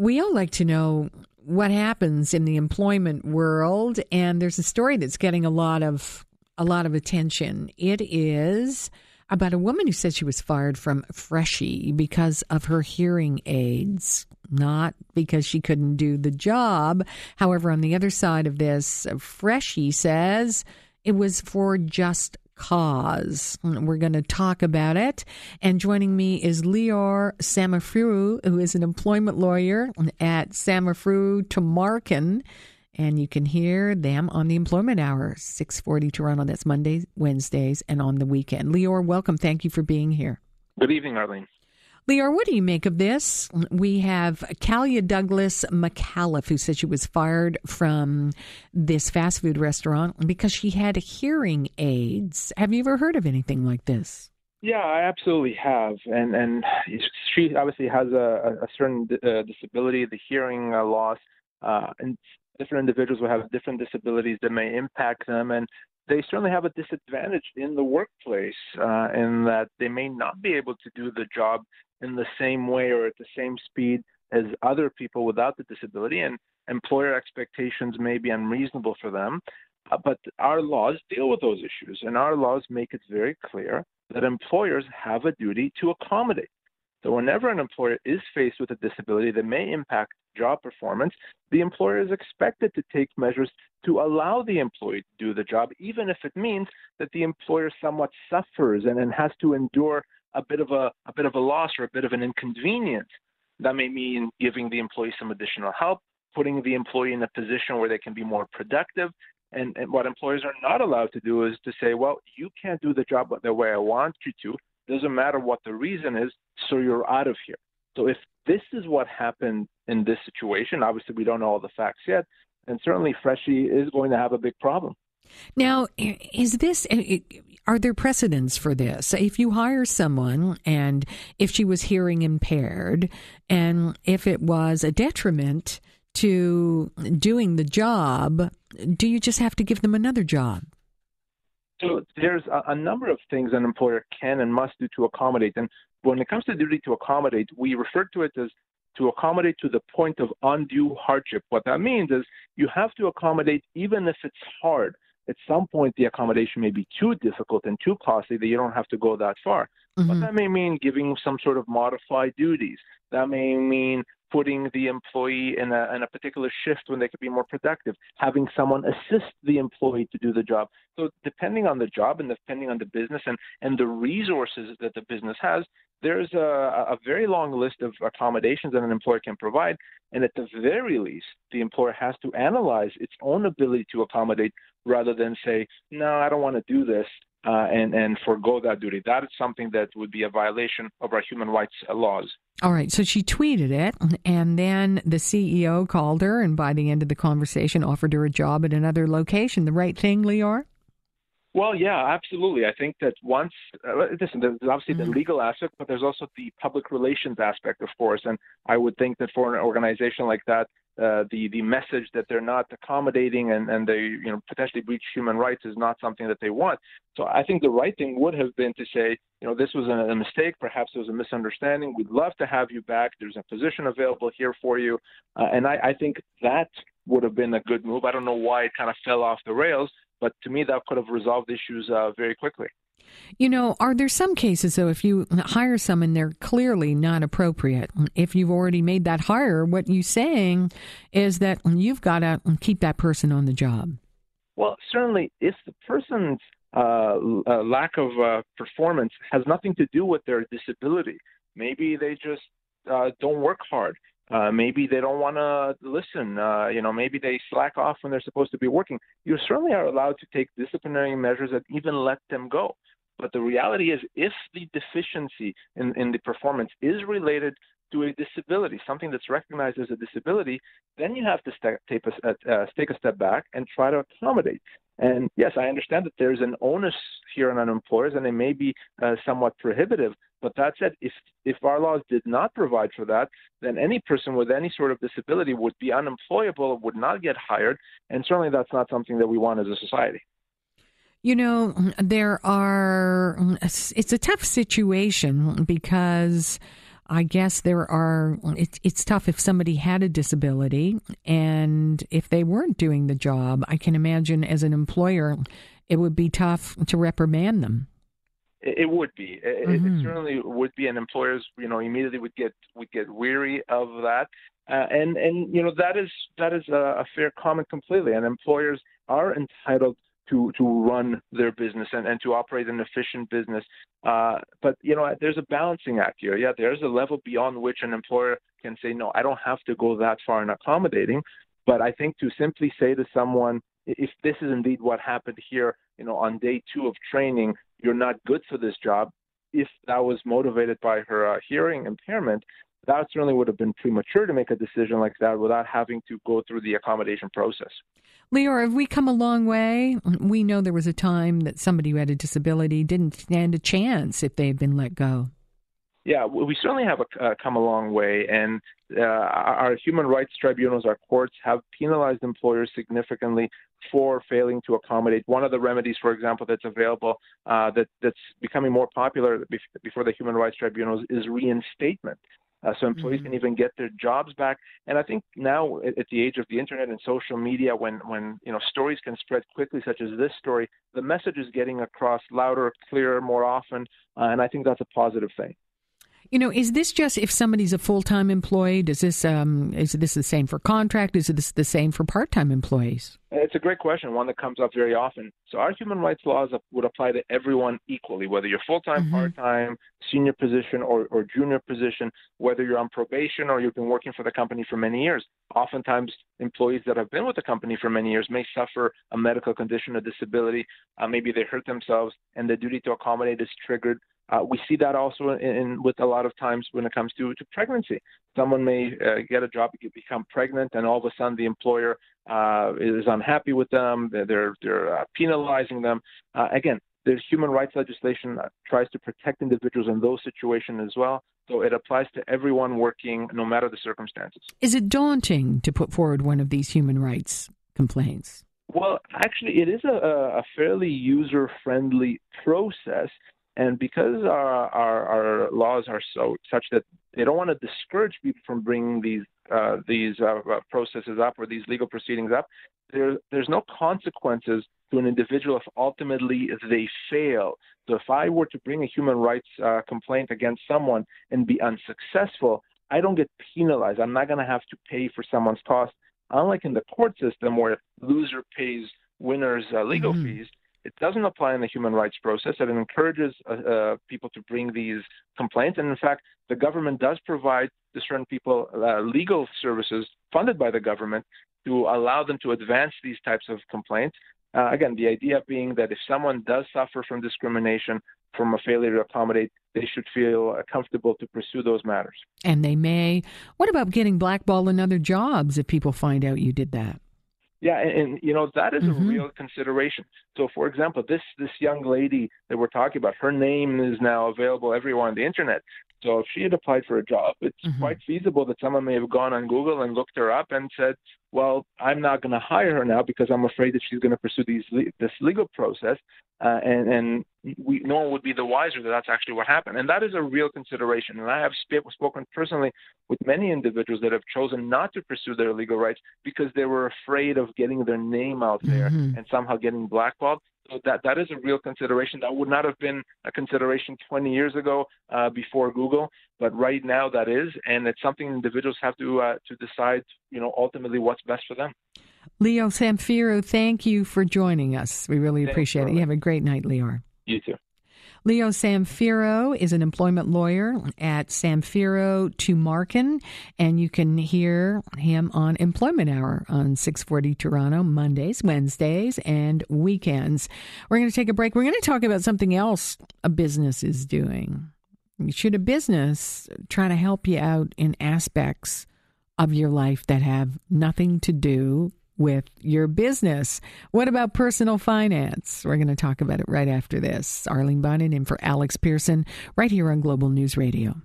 we all like to know what happens in the employment world, and there's a story that's getting a lot of a lot of attention. It is about a woman who said she was fired from Freshii because of her hearing aids, not because she couldn't do the job. However, on the other side of this, Freshii says it was for just cause. We're going to talk about it. And joining me is Lior Samfiru, who is an employment lawyer at Samfiru Tumarkin. And you can hear them on the Employment Hour, 640 Toronto. That's Mondays, Wednesdays, and on the weekend. Lior, welcome. Thank you for being here. Good evening, Arlene. Lior, what do you make of this? We have Kalia Douglas Micallef, who said she was fired from this fast food restaurant because she had hearing aids. Have you ever heard of anything like this? Yeah, I absolutely have, and and she obviously has a, a certain uh, disability, the hearing uh, loss, uh, and different individuals will have different disabilities that may impact them, and they certainly have a disadvantage in the workplace uh, in that they may not be able to do the job in the same way or at the same speed as other people without the disability, and employer expectations may be unreasonable for them. Uh, but our laws deal with those issues, and our laws make it very clear that employers have a duty to accommodate. So, whenever an employer is faced with a disability that may impact job performance, the employer is expected to take measures to allow the employee to do the job, even if it means that the employer somewhat suffers and, has to endure a bit of a, a bit of a loss or a bit of an inconvenience. That may mean giving the employee some additional help, putting the employee in a position where they can be more productive. And, and what employers are not allowed to do is to say, well, you can't do the job the way I want you to. Doesn't matter what the reason is, so you're out of here. So if this is what happened in this situation, obviously we don't know all the facts yet, and certainly Freshii is going to have a big problem. Now, is this are there precedents for this? If you hire someone and if she was hearing impaired and if it was a detriment to doing the job, do you just have to give them another job? So there's a, a, number of things an employer can and must do to accommodate. And when it comes to duty to accommodate, we refer to it as to accommodate to the point of undue hardship. What that means is you have to accommodate even if it's hard at some point the accommodation may be too difficult and too costly that you don't have to go that far. Mm-hmm. But that may mean giving some sort of modified duties. That may mean putting the employee in a, in a particular shift when they could be more productive, having someone assist the employee to do the job. So depending on the job and depending on the business and, and the resources that the business has, there's a, a very long list of accommodations that an employer can provide. And at the very least, the employer has to analyze its own ability to accommodate rather than say, no, I don't want to do this. Uh, and and forego that duty. That is something that would be a violation of our human rights laws. All right. So she tweeted it, and then the CEO called her, and by the end of the conversation, offered her a job at another location. The right thing, Lior? Well, yeah, absolutely. I think that once, uh, listen, there's obviously mm-hmm. the legal aspect, but there's also the public relations aspect, of course. And I would think that for an organization like that, uh, the the message that they're not accommodating and, and they you know potentially breach human rights is not something that they want. So I think the right thing would have been to say, you know, this was a, a mistake. Perhaps it was a misunderstanding. We'd love to have you back. There's a position available here for you. Uh, and I, I think that would have been a good move. I don't know why it kind of fell off the rails, but to me, that could have resolved issues uh, very quickly. You know, are there some cases, though, if you hire someone, they're clearly not appropriate? If you've already made that hire, what you're saying is that you've got to keep that person on the job. Well, certainly, if the person's uh, uh, lack of uh, performance has nothing to do with their disability, maybe they just uh, don't work hard. Uh, maybe they don't want to listen. Uh, you know, maybe they slack off when they're supposed to be working. You certainly are allowed to take disciplinary measures and even let them go. But the reality is, if the deficiency in, in the performance is related to a disability, something that's recognized as a disability, then you have to take, a, uh, take a step back and try to accommodate. And yes, I understand that there's an onus here on employers, and it may be uh, somewhat prohibitive. But that said, if if our laws did not provide for that, then any person with any sort of disability would be unemployable, would not get hired, and certainly that's not something that we want as a society. You know, there are. It's a tough situation because I guess there are, it's, it's tough if somebody had a disability and if they weren't doing the job. I can imagine as an employer, it would be tough to reprimand them. It would be. It, mm-hmm. it, certainly would be, and employers, you know, immediately would get would get weary of that. Uh, and and you know that is that is a, a fair comment completely. And employers are entitled to to run their business and, and to operate an efficient business. Uh, but you know, there's a balancing act here. Yeah, there's a level beyond which an employer can say, no, I don't have to go that far in accommodating. But I think to simply say to someone, if this is indeed what happened here, you know, on day two of training, you're not good for this job. If that was motivated by her uh, hearing impairment, that certainly would have been premature to make a decision like that without having to go through the accommodation process. Lior, have we come a long way? We know there was a time that somebody who had a disability didn't stand a chance if they had been let go. Yeah, we certainly have a, uh, come a long way, and uh, our human rights tribunals, our courts, have penalized employers significantly for failing to accommodate. One of the remedies, for example, that's available uh, that, that's becoming more popular before the human rights tribunals is reinstatement. Uh, so employees mm-hmm. can even get their jobs back. And I think now, at, at the age of the internet and social media, when when you know stories can spread quickly, such as this story, the message is getting across louder, clearer, more often, uh, and I think that's a positive thing. You know, is this just if somebody's a full time employee? Does this um, is this the same for contract? Is this the same for part time employees? It's a great question, one that comes up very often. So our human rights laws would apply to everyone equally, whether you're full time, mm-hmm. part time, senior position, or, or junior position, whether you're on probation or you've been working for the company for many years. Oftentimes, employees that have been with the company for many years may suffer a medical condition, a disability. Uh, maybe they hurt themselves, and the duty to accommodate is triggered uh, we see that also in, in, with a lot of times when it comes to, to pregnancy. Someone may uh, get a job, become pregnant, and all of a sudden the employer uh, is unhappy with them. They're they're uh, penalizing them. Uh, again, there's human rights legislation that tries to protect individuals in those situations as well. So it applies to everyone working, no matter the circumstances. Is it daunting to put forward one of these human rights complaints? Well, actually, it is a, a fairly user friendly process. And because our, our, our laws are so such that they don't want to discourage people from bringing these uh, these uh, uh, processes up or these legal proceedings up, there, there's no consequences to an individual if ultimately they fail. So if I were to bring a human rights uh, complaint against someone and be unsuccessful, I don't get penalized. I'm not going to have to pay for someone's cost. Unlike in the court system where loser pays winners uh, legal mm-hmm. fees, it doesn't apply in the human rights process. And it encourages uh, uh, people to bring these complaints. And in fact, the government does provide to certain people uh, legal services funded by the government to allow them to advance these types of complaints. Uh, again, the idea being that if someone does suffer from discrimination, from a failure to accommodate, they should feel uh, comfortable to pursue those matters. And they may. What about getting blackballed in other jobs if people find out you did that? Yeah, and, and, you know that is mm-hmm. a real consideration. So, for example, this this young lady that we're talking about, her name is now available everywhere on the internet. So, if she had applied for a job, it's mm-hmm. quite feasible that someone may have gone on Google and looked her up and said, "Well, I'm not going to hire her now because I'm afraid that she's going to pursue these this legal process." Uh, and and we, no one would be the wiser that that's actually what happened. And that is a real consideration. And I have sp- spoken personally with many individuals that have chosen not to pursue their legal rights because they were afraid of getting their name out there mm-hmm. and somehow getting blackballed. So that that is a real consideration. That would not have been a consideration 20 years ago uh, before Google, but right now that is, and it's something individuals have to uh, to decide. You know, ultimately what's best for them. Lior Samfiru, thank you for joining us. We really Thanks, appreciate it. You have a great night, Lior. You too. Lior Samfiru is an employment lawyer at Samfiru Tumarkin, and you can hear him on Employment Hour on 640 Toronto, Mondays, Wednesdays, and weekends. We're going to take a break. We're going to talk about something else a business is doing. Should a business try to help you out in aspects of your life that have nothing to do with your business. What about personal finance? We're going to talk about it right after this. Arlene Bynon in for Alex Pearson right here on Global News Radio.